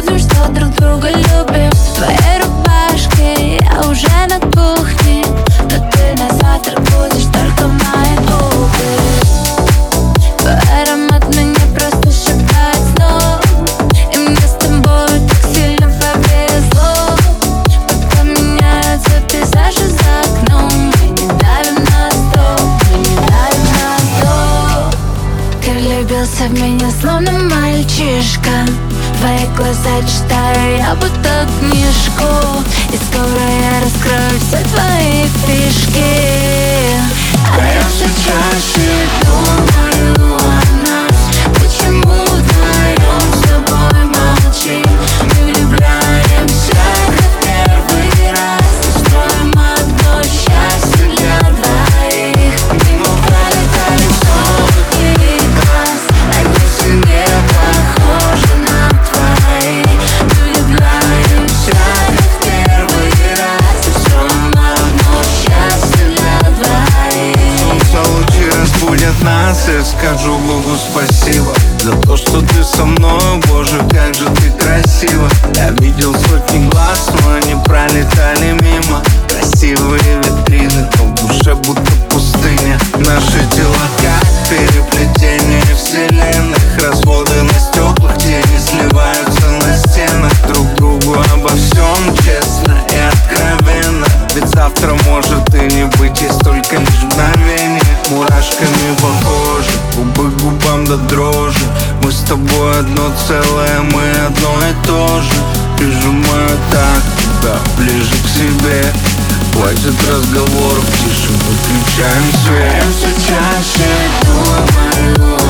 друга любим. В твоей рубашке я уже на кухне Но ты на завтрак будешь только мои губы Твой аромат меня просто шептает снова И мне с тобой так сильно повезло. Пока меняются пейзажи за окном Мы не давим на стоп, мы не давим на стоп Ты влюбился в меня словно мальчишка Твои глаза читаю я будто книжку И скоро я раскрою все твои фишки Я скажу Богу спасибо За то, что ты со мной, Боже, как же ты красива. Я видел сотни глаз, но они пролетали мимо. Красивые витрины, но в душе будто пустыня. Наши тела как переплетение вселенных. Разводы на стеклах, тени сливаются на стенах. Друг другу обо всем честно и откровенно. Ведь завтра может до дрожи Мы с тобой одно целое, мы одно и то же. Прижимаю так тебя, ближе к себе. Хватит разговоров, тише выключаем свет Я все чаще думаю